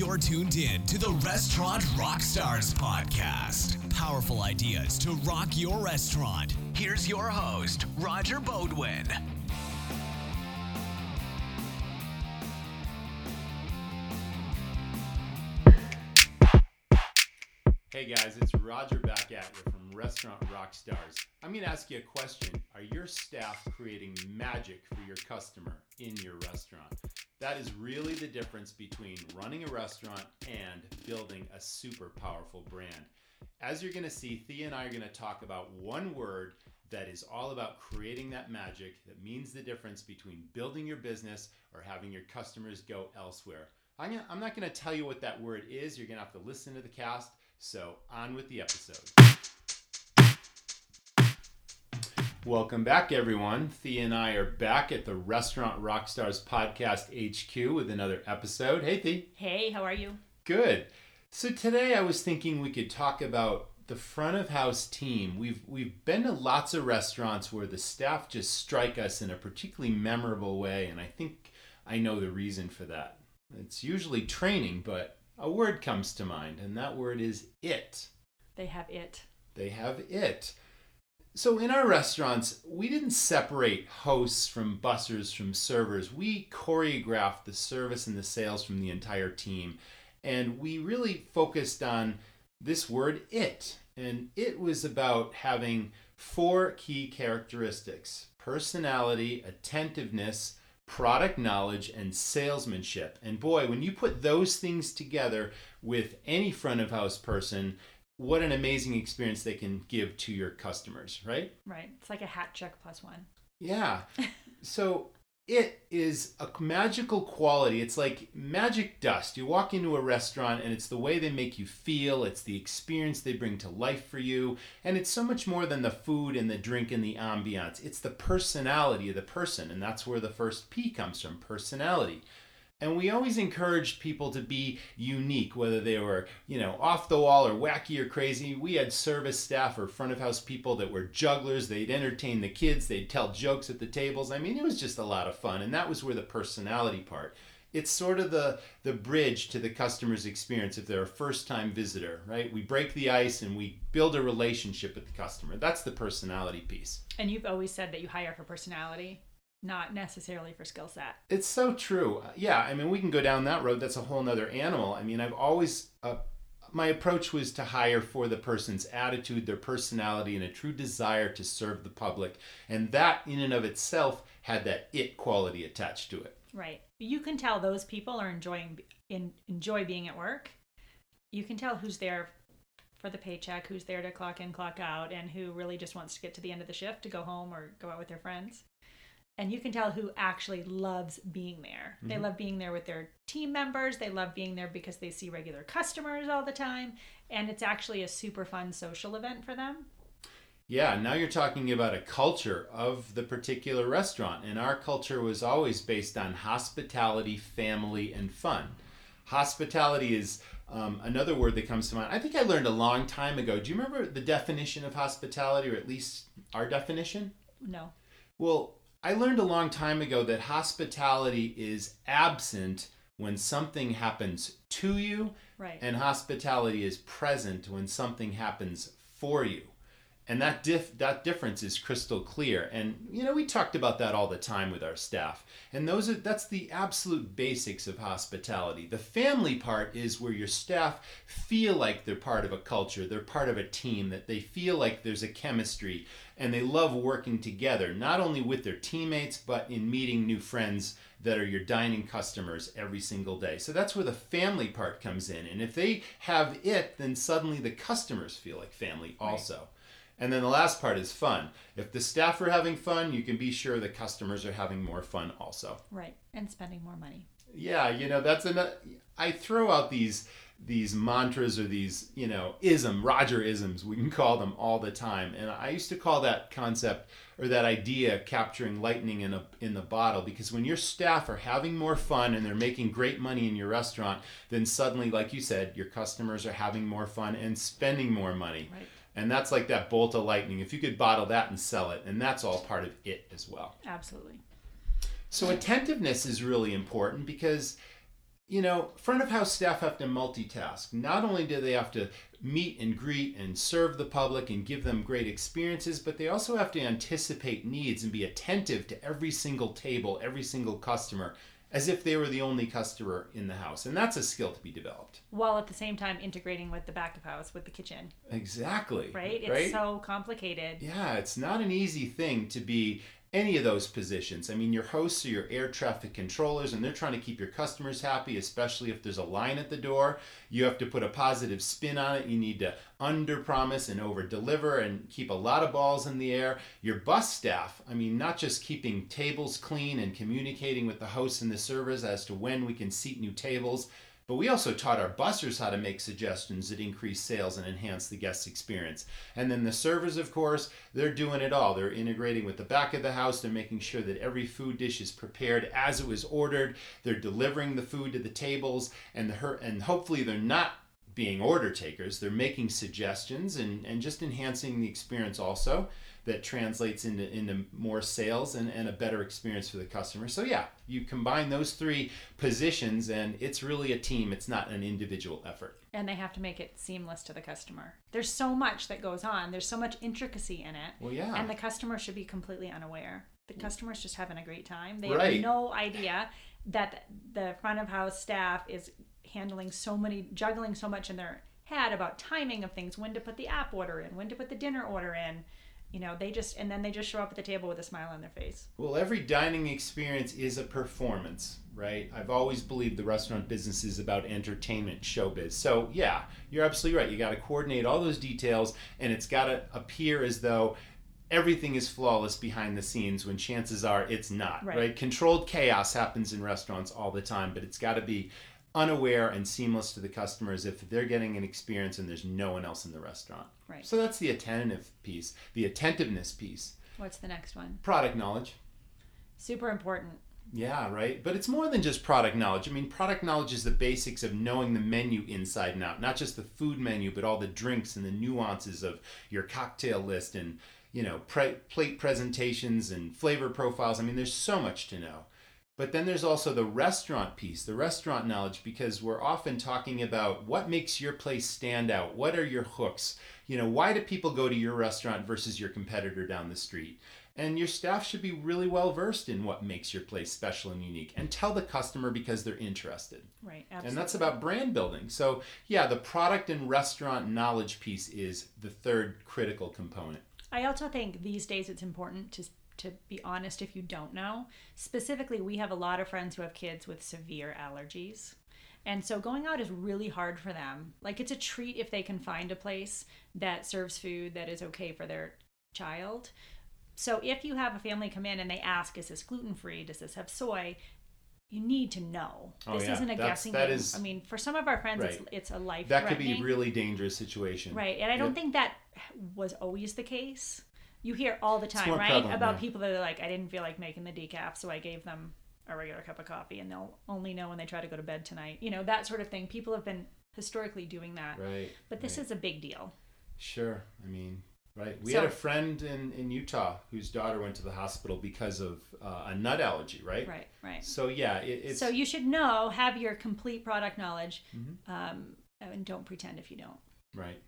You're tuned in to the Restaurant Rockstars podcast. Powerful ideas to rock your restaurant. Here's your host, Roger Beaudoin. Hey guys, it's Roger back at you from Restaurant rock stars, I'm going to ask you a question. Are your staff creating magic for your customer in your restaurant? That is really the difference between running a restaurant and building a super powerful brand. As you're going to see, Thea and I are going to talk about one word that is all about creating that magic that means the difference between building your business or having your customers go elsewhere. I'm, not going to tell you what that word is. You're going to have to listen to the cast. So, on with the episode. Welcome back, everyone. Thea and I are back at the Restaurant Rockstars Podcast HQ with another episode. Hey, Thea. Hey, how are you? Good. So today I was thinking we could talk about the front of house team. We've we've been to lots of restaurants where the staff just strike us in a particularly memorable way, and I think I know the reason for that. It's usually training, but a word comes to mind, and that word is it. They have it. They have it. So in our restaurants, we didn't separate hosts from bussers from servers. We choreographed the service and the sales from the entire team. And we really focused on this word it. And it was about having four key characteristics personality, attentiveness, product knowledge and salesmanship. And boy, when you put those things together with any front of house person, what an amazing experience they can give to your customers, right? Right. It's like a hat check plus one. Yeah. so it is a magical quality. It's like magic dust. You walk into a restaurant and it's the way they make you feel, it's the experience they bring to life for you, and it's so much more than the food and the drink and the ambiance. It's the personality of the person, and that's where the first P comes from personality. And we always encouraged people to be unique, whether they were, you know, off the wall or wacky or crazy. We had service staff or front of house people that were jugglers. They'd entertain the kids, they'd tell jokes at the tables. I mean, it was just a lot of fun. And that was where the personality part. It's sort of the the bridge to the customer's experience if they're a first time visitor, right? We break the ice and we build a relationship with the customer. That's the personality piece. And you've always said that you hire for personality not necessarily for skill set. It's so true. Yeah, I mean, we can go down that road. That's a whole nother animal. I mean, I've always, uh, my approach was to hire for the person's attitude, their personality, and a true desire to serve the public. And that, in and of itself, had that it quality attached to it. Right. You can tell those people are enjoying in, enjoy being at work. You can tell who's there for the paycheck, who's there to clock in, clock out, and who really just wants to get to the end of the shift to go home or go out with their friends and you can tell who actually loves being there. Mm-hmm. They love being there with their team members. They love being there because they see regular customers all the time, and it's actually a super fun social event for them. Yeah, now you're talking about a culture of the particular restaurant, and our culture was always based on hospitality, family, and fun. Hospitality is um, another word that comes to mind. I think I learned a long time ago. Do you remember the definition of hospitality, or at least our definition? No. Well, I learned a long time ago that hospitality is absent when something happens to you, right. and hospitality is present when something happens for you. And that diff- that difference is crystal clear. And you know, we talked about that all the time with our staff. And those are that's the absolute basics of hospitality. The family part is where your staff feel like they're part of a culture, they're part of a team, that they feel like there's a chemistry and they love working together, not only with their teammates, but in meeting new friends that are your dining customers every single day. So that's where the family part comes in. And if they have it, then suddenly the customers feel like family also. Right. And then the last part is fun. If the staff are having fun, you can be sure the customers are having more fun also. Right. And spending more money. Yeah, you know, that's an I throw out these these mantras or these you know ism roger isms we can call them all the time and i used to call that concept or that idea capturing lightning in a in the bottle because when your staff are having more fun and they're making great money in your restaurant then suddenly like you said your customers are having more fun and spending more money right. And that's like that bolt of lightning. If you could bottle that and sell it and that's all part of it as well. Absolutely. So attentiveness is really important because you know, front of house staff have to multitask. Not only do they have to meet and greet and serve the public and give them great experiences, but they also have to anticipate needs and be attentive to every single table, every single customer, as if they were the only customer in the house. And that's a skill to be developed. While at the same time integrating with the back of house, with the kitchen. Exactly. Right? It's right? so complicated. Yeah, it's not an easy thing to be any of those positions. I mean, your hosts are your air traffic controllers, and they're trying to keep your customers happy, especially if there's a line at the door. You have to put a positive spin on it. You need to under promise and over deliver and keep a lot of balls in the air. Your bus staff, I mean, not just keeping tables clean and communicating with the hosts and the servers as to when we can seat new tables but we also taught our bussers how to make suggestions that increase sales and enhance the guest experience. And then the servers, of course, they're doing it all. They're integrating with the back of the house. They're making sure that every food dish is prepared as it was ordered. They're delivering the food to the tables, and the and hopefully they're not being order takers. They're making suggestions and, and just enhancing the experience also that translates into, into more sales and, and a better experience for the customer. So yeah, you combine those three positions and it's really a team. It's not an individual effort. And they have to make it seamless to the customer. There's so much that goes on. There's so much intricacy in it. Well, yeah. And the customer should be completely unaware. The mm. customer's just having a great time. They right. have no idea that the front of house staff is handling so many, juggling so much in their head about timing of things, when to put the app order in, when to put the dinner order in you know they just and then they just show up at the table with a smile on their face. Well every dining experience is a performance right? I've always believed the restaurant business is about entertainment showbiz. So yeah you're absolutely right. You got to coordinate all those details and it's got to appear as though everything is flawless behind the scenes when chances are it's not right, right? controlled chaos happens in restaurants all the time but it's got to be unaware and seamless to the customers if they're getting an experience and there's no one else in the restaurant. Right. So that's the attentive piece, the attentiveness piece. What's the next one? Product knowledge. Super important. Yeah, right. But it's more than just product knowledge. I mean, product knowledge is the basics of knowing the menu inside and out, not just the food menu, but all the drinks and the nuances of your cocktail list and, you know, pre- plate presentations and flavor profiles. I mean, there's so much to know. But then there's also the restaurant piece, the restaurant knowledge, because we're often talking about what makes your place stand out. What are your hooks? You know, why do people go to your restaurant versus your competitor down the street? And your staff should be really well versed in what makes your place special and unique and tell the customer because they're interested. Right, absolutely. And that's about brand building. So, yeah, the product and restaurant knowledge piece is the third critical component. I also think these days it's important to to be honest if you don't know. Specifically, we have a lot of friends who have kids with severe allergies. And so going out is really hard for them. Like it's a treat if they can find a place that serves food that is okay for their child. So if you have a family come in and they ask, is this gluten free? Does this have soy? You need to know. Oh, this yeah. isn't a That's, guessing that game. Is, I mean, for some of our friends, right. it's, it's a life. That could be a really dangerous situation. Right, and I don't think that was always the case you hear all the time, right? Prevalent, about yeah. people that are like, I didn't feel like making the decaf, so I gave them a regular cup of coffee, and they'll only know when they try to go to bed tonight. You know, that sort of thing. People have been historically doing that. Right. But this right. is a big deal. Sure. I mean, right. We So- had a friend in, in Utah whose daughter went to the hospital because of uh, a nut allergy, right? Right, right. So, yeah, it, it's. So you should know, have your complete product knowledge, Mhm. um, and don't pretend if you don't. Right.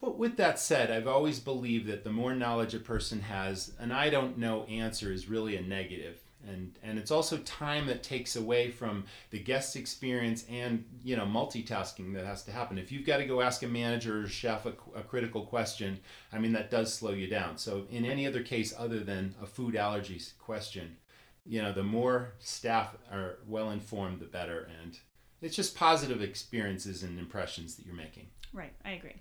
But with that said, I've always believed that the more knowledge a person has, an I don't know answer is really a negative. And, and it's also time that takes away from the guest experience and you know multitasking that has to happen. If you've got to go ask a manager or chef a, a critical question i mean that does slow you down. So in any other case other than a food allergies question you know the more staff are well informed the better. And it's just positive experiences and impressions that you're making. Right, I agree.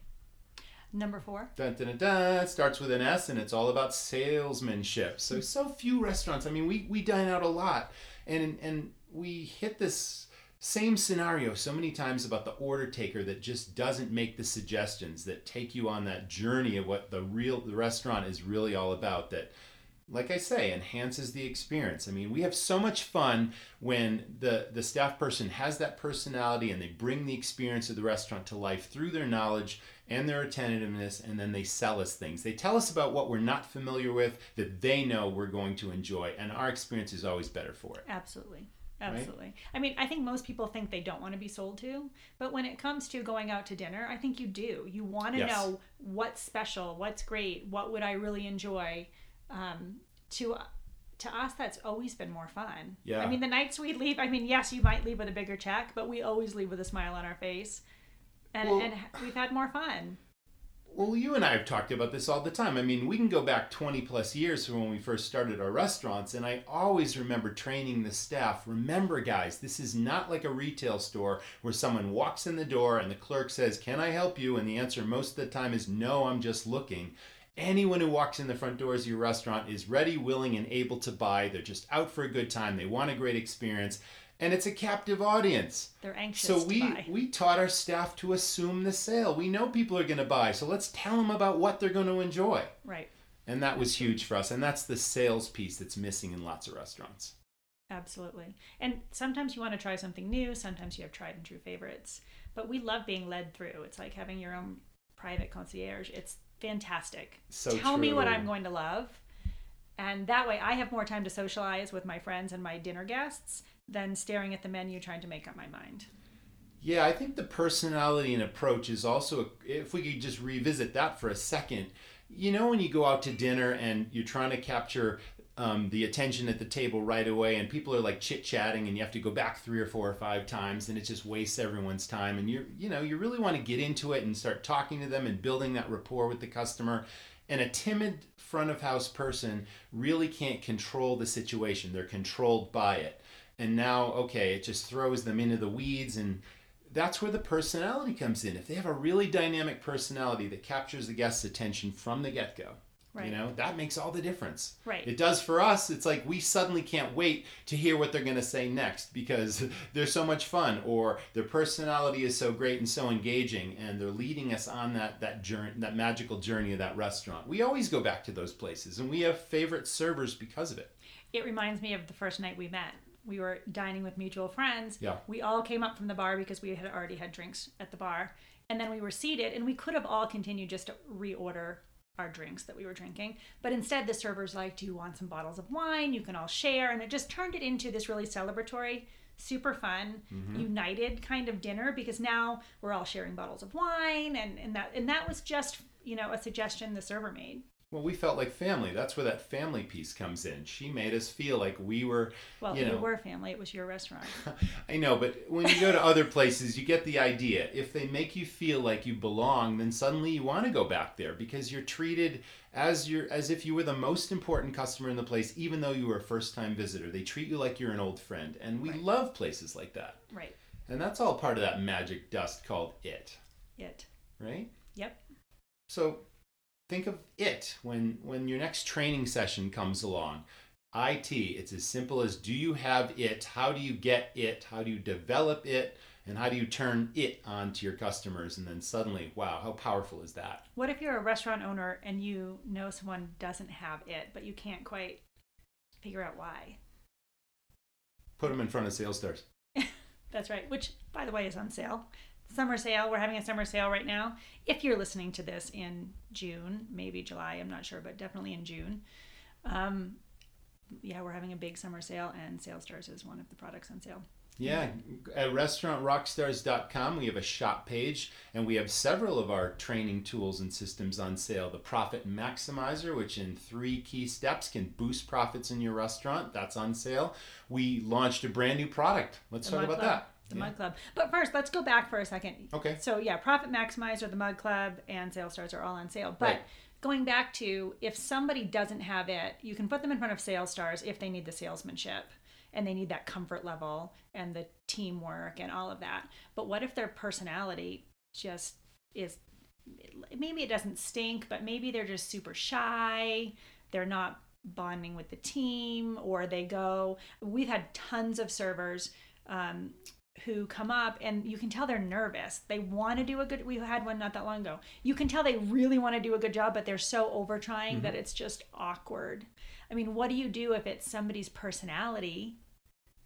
Number four. Dun, dun, dun, dun. It starts with an S and it's all about salesmanship. So hmm. so few restaurants. I mean, we, we dine out a lot, and and we hit this same scenario so many times about the order taker that just doesn't make the suggestions that take you on that journey of what the real the restaurant is really all about. That like I say, enhances the experience. I mean, we have so much fun when the, the staff person has that personality and they bring the experience of the restaurant to life through their knowledge and their attentiveness, and then they sell us things. They tell us about what we're not familiar with that they know we're going to enjoy, and our experience is always better for it. Absolutely. Absolutely. I mean, I think most people think they don't want to be sold to, but when it comes to going out to dinner, I think you do. You want to Yes. know what's special, what's great, what would I really enjoy. Um, to to us, that's always been more fun. Yeah. I mean, the nights we leave, I mean, yes, you might leave with a bigger check, but we always leave with a smile on our face, and Well- and we've had more fun. Well, you and I have talked about this all the time. I mean, we can go back 20 plus years from when we first started our restaurants, and I always remember training the staff. Remember, guys, this is not like a retail store where someone walks in the door and the clerk says, Can I help you? And the answer most of the time is, No, I'm just looking. Anyone who walks in the front doors of your restaurant is ready, willing, and able to buy. They're just out for a good time. They want a great experience, and it's a captive audience. They're anxious to buy. So to we we taught our staff to assume the sale. We know people are going to buy, so let's tell them about what they're going to enjoy. Right. And that was huge for us. And that's the sales piece that's missing in lots of restaurants. Absolutely. And sometimes you want to try something new, sometimes you have tried and true favorites. But we love being led through. It's like having your own private concierge. It's fantastic. So Tell me what. I'm going to love. And that way I have more time to socialize with my friends and my dinner guests than staring at the menu trying to make up my mind. Yeah, I think the personality and approach is also, if we could just revisit that for a second. You know, when you go out to dinner and you're trying to capture um, the attention at the table right away, and people are like chit chatting, and you have to go back three or four or five times, and it just wastes everyone's time. And you, you know, you really want to get into it and start talking to them and building that rapport with the customer. And a timid front of house person really can't control the situation; they're controlled by it. And now, okay, it just throws them into the weeds and that's where the personality comes in. If they have a really dynamic personality that captures the guest's attention from the get go, Right. you know, that makes all the difference. Right. It does for us. It's like we suddenly can't wait to hear what they're going to say next because they're so much fun or their personality is so great and so engaging and they're leading us on that that journey, that magical journey of that restaurant. We always go back to those places and we have favorite servers because of it. It reminds me of the first night we met. We were dining with mutual friends. Yeah. We all came up from the bar because we had already had drinks at the bar. And then we were seated, and we could have all continued just to reorder our drinks that we were drinking. But instead, the server's like, Do you want some bottles of wine? You can all share. And it just turned it into this really celebratory, super fun, mm-hmm. united kind of dinner because now we're all sharing bottles of wine. And, and, that, and that was just, you know, a suggestion the server made. Well, we felt like family. That's where that family piece comes in. She made us feel like we were, Well, you you, know. were family, it was your restaurant. I know, but when you go to other places, you get the idea. If they make you feel like you belong, then suddenly you want to go back there because you're treated as you're as if you were the most important customer in the place, even though you were a first-time visitor. They treat you like you're an old friend, and we Right. love places like that. right. And that's all part of that magic dust called it, It. right? Yep. So think of it when when your next training session comes along. IT, it's as simple as do you have it? How do you get it? How do you develop it? And how do you turn it on to your customers? And then suddenly, wow, how powerful is that? What if you're a restaurant owner and you know someone doesn't have it, but you can't quite figure out why? Put them in front of sales stars. That's right, which, by the way, is on sale. Summer sale. We're having a summer sale right now. If you're listening to this in June, maybe July, I'm not sure, but definitely in June. Um, yeah, we're having a big summer sale, and Sales Stars is one of the products on sale. Yeah, at restaurantrockstars.com, we have a shop page and we have several of our training tools and systems on sale. The Profit Maximizer, which in three key steps can boost profits in your restaurant, that's on sale. We launched a brand new product. Let's The talk about Club. that. The Yeah. Mug Club. But first, let's go back for a second. Okay. So yeah, Profit Maximizer, the Mug Club, and Sales Stars are all on sale. But Right. going back to if somebody doesn't have it, you can put them in front of Sales Stars if they need the salesmanship and they need that comfort level and the teamwork and all of that. But what if their personality just is maybe it doesn't stink, but maybe they're just super shy. They're not bonding with the team, or they go. We've had tons of servers um, who come up, and you can tell they're nervous. They want to do a good. We had one not that long ago. You can tell they really want to do a good job, but they're so over trying that mm-hmm. it's just awkward. I mean, what do you do if it's somebody's personality,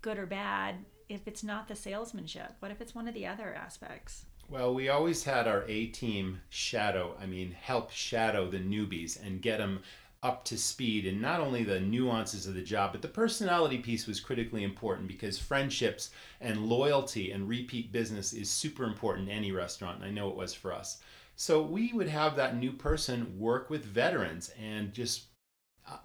good or bad? If it's not the salesmanship, what if it's one of the other aspects? Well, we always had our A team shadow, I mean, help shadow the newbies and get them up to speed and not only the nuances of the job, but the personality piece was critically important because friendships and loyalty and repeat business is super important in any restaurant. And I know it was for us. So we would have that new person work with veterans and just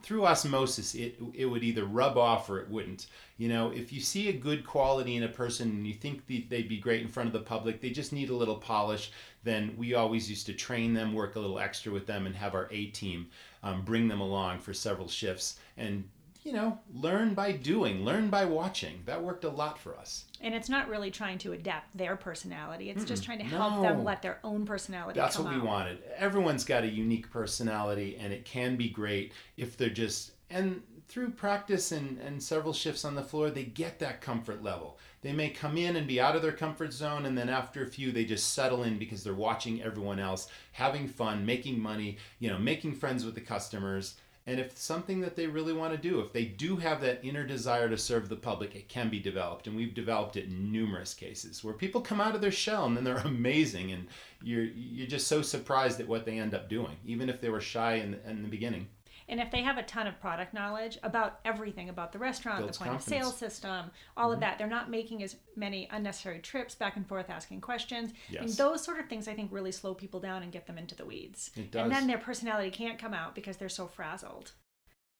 through osmosis, it it would either rub off or it wouldn't. You know, if you see a good quality in a person and you think they'd be great in front of the public, they just need a little polish. Then we always used to train them, work a little extra with them, and have our A team um, bring them along for several shifts and you know, learn by doing, learn by watching. That worked a lot for us. And it's not really trying to adapt their personality. It's mm just trying to help no. them let their own personality That's what out. we wanted. Everyone's got a unique personality and it can be great if they're just and through practice and, and several shifts on the floor, they get that comfort level. They may come in and be out of their comfort zone, and then after a few, they just settle in because they're watching everyone else, having fun, making money, you know, making friends with the customers, and if something that they really want to do, if they do have that inner desire to serve the public, it can be developed. And we've developed it in numerous cases where people come out of their shell and then they're amazing, and you're you're just so surprised at what they end up doing, even if they were shy in in the beginning. And if they have a ton of product knowledge about everything about the restaurant, Builds the point confidence. of sale system, all mm-hmm. of that, they're not making as many unnecessary trips back and forth asking questions. Yes. And those sort of things I think really slow people down and get them into the weeds. It does. And then their personality can't come out because they're so frazzled.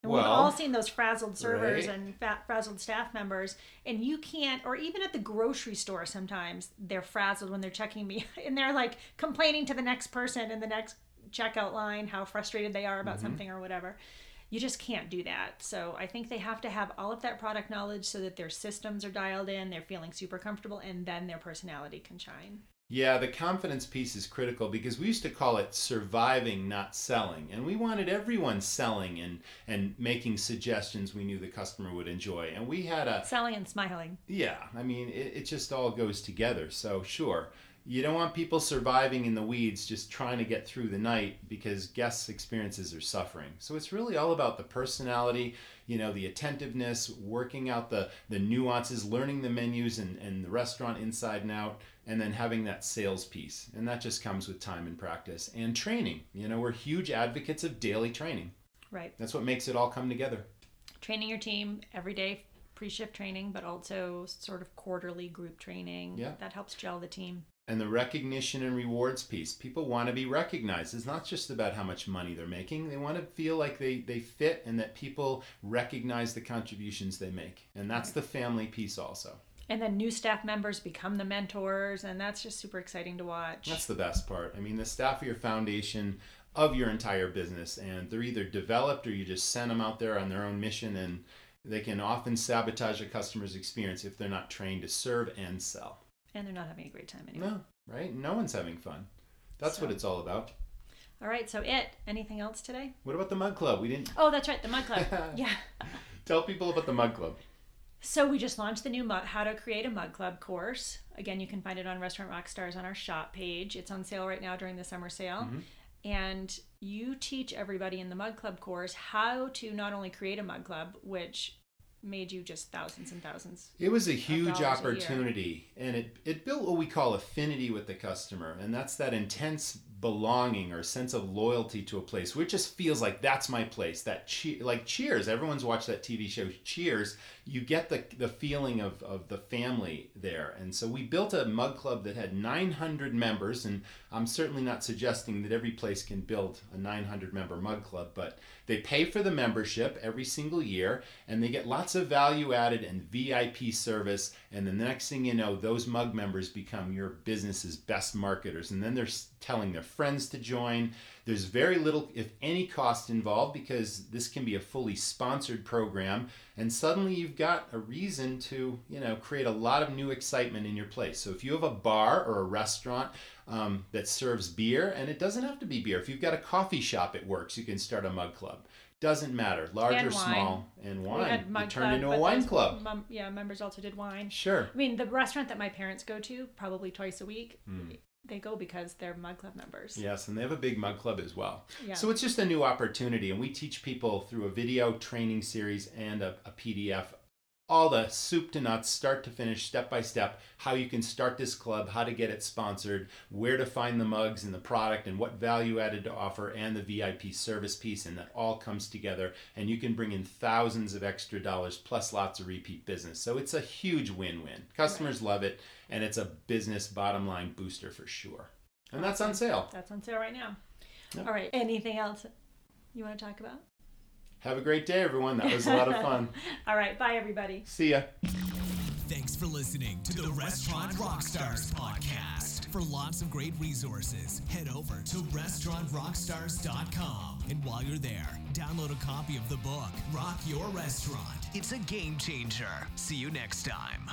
And well, we've all seen those frazzled servers right. and frazzled staff members, and you can't, or even at the grocery store, sometimes they're frazzled when they're checking me, and they're like complaining to the next person and the next checkout line how frustrated they are about mm-hmm. something or whatever. You just can't do that. So I think they have to have all of that product knowledge so that their systems are dialed in, they're feeling super comfortable, and then their personality can shine. Yeah, the confidence piece is critical because we used to call it surviving, not selling. And we wanted everyone selling and, and making suggestions we knew the customer would enjoy. And we had a. Selling and smiling. Yeah, I mean, it, it just all goes together. So, sure. You don't want people surviving in the weeds just trying to get through the night because guests' experiences are suffering. So it's really all about the personality, you know, the attentiveness, working out the, the nuances, learning the menus and, and the restaurant inside and out, and then having that sales piece. And that just comes with time and practice and training. You know, we're huge advocates of daily training. Right. That's what makes it all come together. Training your team every day pre-shift training but also sort of quarterly group training yeah. that helps gel the team and the recognition and rewards piece. People want to be recognized. It's not just about how much money they're making. They want to feel like they, they fit and that people recognize the contributions they make. And that's the family piece also. And then new staff members become the mentors, and that's just super exciting to watch. That's the best part. I mean, the staff of your foundation of your entire business, and they're either developed or you just send them out there on their own mission, and they can often sabotage a customer's experience if they're not trained to serve and sell and they're not having a great time anymore. No, right? No one's having fun. That's so. what it's all about. All right, so it. Anything else today? What about the Mug Club? We didn't. Oh, that's right, the Mug Club. yeah. Tell people about the Mug Club. So we just launched the new mug, how to create a mug club course. Again, you can find it on Restaurant Rockstars on our shop page. It's on sale right now during the summer sale. Mm-hmm. And you teach everybody in the mug club course how to not only create a mug club, which made you just thousands and thousands. It was a huge opportunity, and it it built what we call affinity with the customer, and that's that intense belonging or sense of loyalty to a place, which just feels like that's my place. That che- like Cheers, everyone's watched that TV show Cheers. You get the the feeling of of the family there, and so we built a mug club that had 900 members, and I'm certainly not suggesting that every place can build a 900 member mug club, but they pay for the membership every single year, and they get lots of value added and VIP service. And the next thing you know, those mug members become your business's best marketers, and then they're telling their friends to join. There's very little, if any, cost involved because this can be a fully sponsored program. And suddenly you've got a reason to, you know, create a lot of new excitement in your place. So if you have a bar or a restaurant um, that serves beer, and it doesn't have to be beer. If you've got a coffee shop, it works. You can start a mug club. Doesn't matter, large and or wine. small, and wine. We turned into a wine club. Mom, yeah, members also did wine. Sure. I mean, the restaurant that my parents go to probably twice a week. Mm they go because they're mug club members. Yes, and they have a big mug club as well. Yeah. So it's just a new opportunity, and we teach people through a video training series and a, a PDF all the soup to nuts, start to finish, step by step, how you can start this club, how to get it sponsored, where to find the mugs and the product, and what value added to offer, and the VIP service piece. And that all comes together, and you can bring in thousands of extra dollars plus lots of repeat business. So it's a huge win win. Customers love it, and it's a business bottom line booster for sure. And that's on sale. That's on sale right now. Yep. All right. Anything else you want to talk about? Have a great day, everyone. That was a lot of fun. All right. Bye, everybody. See ya. Thanks for listening to the Restaurant Rockstars podcast. For lots of great resources, head over to restaurantrockstars.com. And while you're there, download a copy of the book, Rock Your Restaurant. It's a game changer. See you next time.